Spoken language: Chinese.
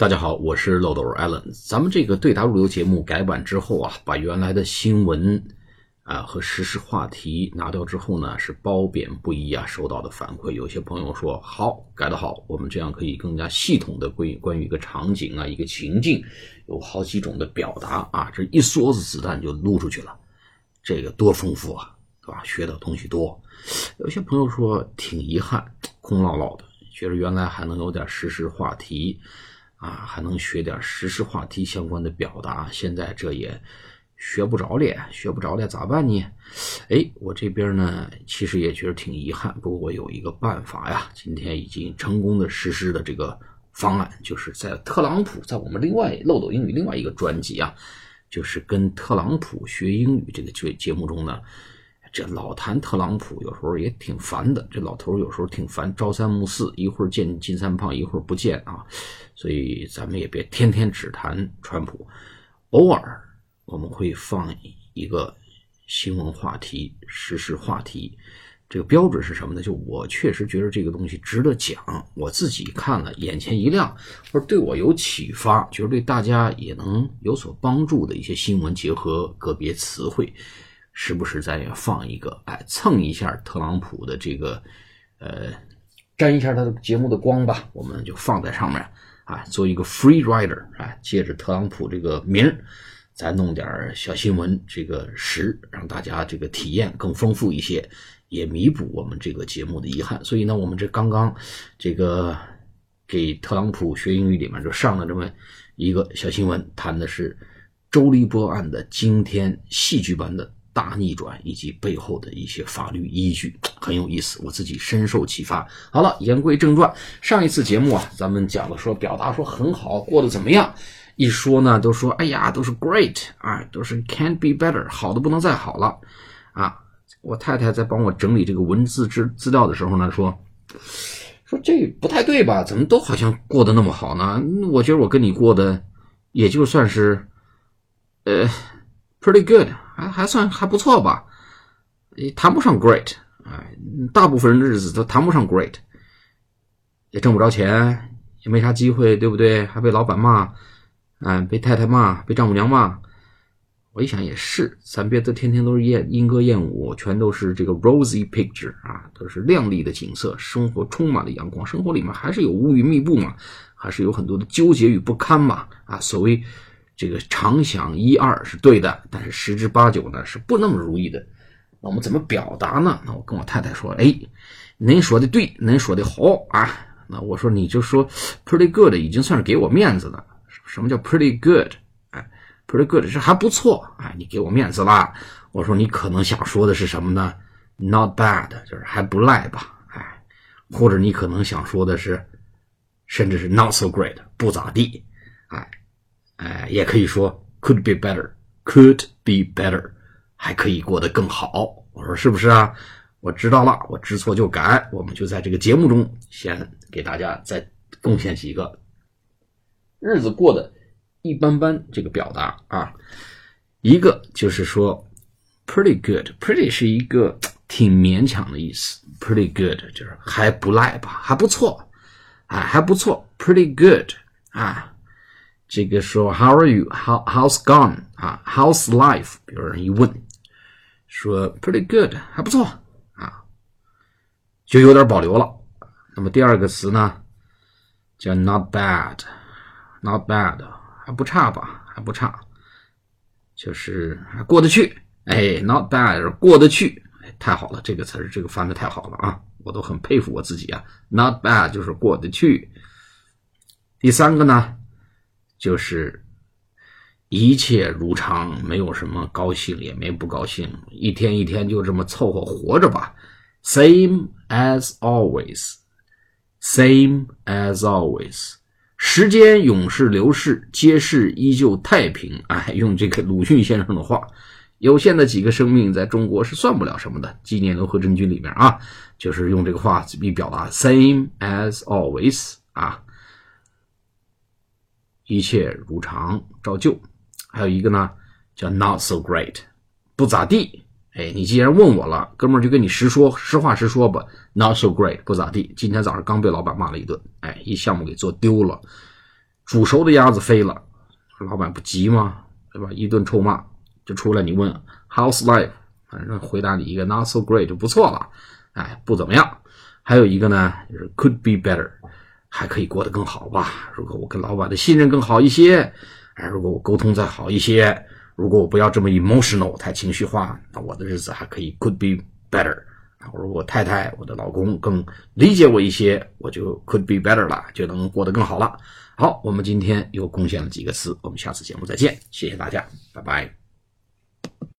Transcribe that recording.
大家好，我是漏斗 Allen。咱们这个对答如流节目改版之后啊，把原来的新闻啊和实时话题拿掉之后呢，是褒贬不一啊。收到的反馈，有些朋友说好，改得好，我们这样可以更加系统的关于关于一个场景啊、一个情境，有好几种的表达啊，这一梭子子弹就撸出去了，这个多丰富啊，对吧？学到东西多。有些朋友说挺遗憾，空落落的，觉得原来还能有点实时话题。啊，还能学点实时话题相关的表达，现在这也学不着了，学不着了，咋办呢？哎，我这边呢，其实也觉得挺遗憾，不过我有一个办法呀，今天已经成功的实施的这个方案，就是在特朗普在我们另外漏斗英语另外一个专辑啊，就是跟特朗普学英语这个节节目中呢。这老谈特朗普，有时候也挺烦的。这老头有时候挺烦，朝三暮四，一会儿见金三胖，一会儿不见啊。所以咱们也别天天只谈川普，偶尔我们会放一个新闻话题、时事话题。这个标准是什么呢？就我确实觉得这个东西值得讲，我自己看了眼前一亮，或者对我有启发，觉得对大家也能有所帮助的一些新闻，结合个别词汇。时不时咱也放一个，哎，蹭一下特朗普的这个，呃，沾一下他的节目的光吧，我们就放在上面，啊，做一个 free rider，啊，借着特朗普这个名儿，再弄点小新闻，这个实让大家这个体验更丰富一些，也弥补我们这个节目的遗憾。所以呢，我们这刚刚这个给特朗普学英语里面就上了这么一个小新闻，谈的是周立波案的惊天戏剧般的。大逆转以及背后的一些法律依据很有意思，我自己深受启发。好了，言归正传，上一次节目啊，咱们讲了说表达说很好，过得怎么样？一说呢，都说哎呀，都是 great 啊，都是 can't be better，好的不能再好了啊。我太太在帮我整理这个文字资资料的时候呢，说说这不太对吧？怎么都好像过得那么好呢？我觉得我跟你过的也就算是呃 pretty good。还还算还不错吧，也谈不上 great，哎，大部分人的日子都谈不上 great，也挣不着钱，也没啥机会，对不对？还被老板骂，哎，被太太骂，被丈母娘骂。我一想也是，咱别都天天都是艳莺歌燕舞，全都是这个 rosy picture 啊，都是亮丽的景色，生活充满了阳光。生活里面还是有乌云密布嘛，还是有很多的纠结与不堪嘛，啊，所谓。这个常想一二是对的，但是十之八九呢是不那么如意的。那我们怎么表达呢？那我跟我太太说：“哎，您说的对，您说的好啊。”那我说你就说 “pretty good” 已经算是给我面子了。什么叫 “pretty good”？哎，“pretty good” 是还不错。哎，你给我面子啦。我说你可能想说的是什么呢？“not bad”，就是还不赖吧？哎，或者你可能想说的是，甚至是 “not so great”，不咋地。哎。哎，也可以说 could be better，could be better，还可以过得更好。我说是不是啊？我知道了，我知错就改。我们就在这个节目中，先给大家再贡献几个日子过得一般般这个表达啊。一个就是说 pretty good，pretty 是一个挺勉强的意思，pretty good 就是还不赖吧，还不错，哎，还不错，pretty good 啊。这个说 How are you? How how's gone? 啊，How's life? 比如人一问，说 Pretty good，还不错啊，就有点保留了。那么第二个词呢，叫 Not bad，Not bad，还不差吧？还不差，就是还过得去。哎，Not bad，过得去，太好了，这个词儿这个翻的太好了啊，我都很佩服我自己啊。Not bad 就是过得去。第三个呢？就是一切如常，没有什么高兴，也没不高兴，一天一天就这么凑合活着吧。Same as always，same as always，时间永是流逝，皆是依旧太平。哎，用这个鲁迅先生的话，有限的几个生命在中国是算不了什么的。纪念刘和珍君里面啊，就是用这个话以表达 same as always 啊。一切如常，照旧。还有一个呢，叫 not so great，不咋地。哎，你既然问我了，哥们儿就跟你实说，实话实说吧。not so great，不咋地。今天早上刚被老板骂了一顿，哎，一项目给做丢了。煮熟的鸭子飞了，老板不急吗？对吧？一顿臭骂就出来，你问 How's life？反正回答你一个 Not so great 就不错了，哎，不怎么样。还有一个呢，就是 Could be better，还可以过得更好吧？如果我跟老板的信任更好一些，哎，如果我沟通再好一些，如果我不要这么 emotional 太情绪化，那我的日子还可以 Could be better。如果太太、我的老公更理解我一些，我就 Could be better 了，就能过得更好了。好，我们今天又贡献了几个词，我们下次节目再见，谢谢大家，拜拜。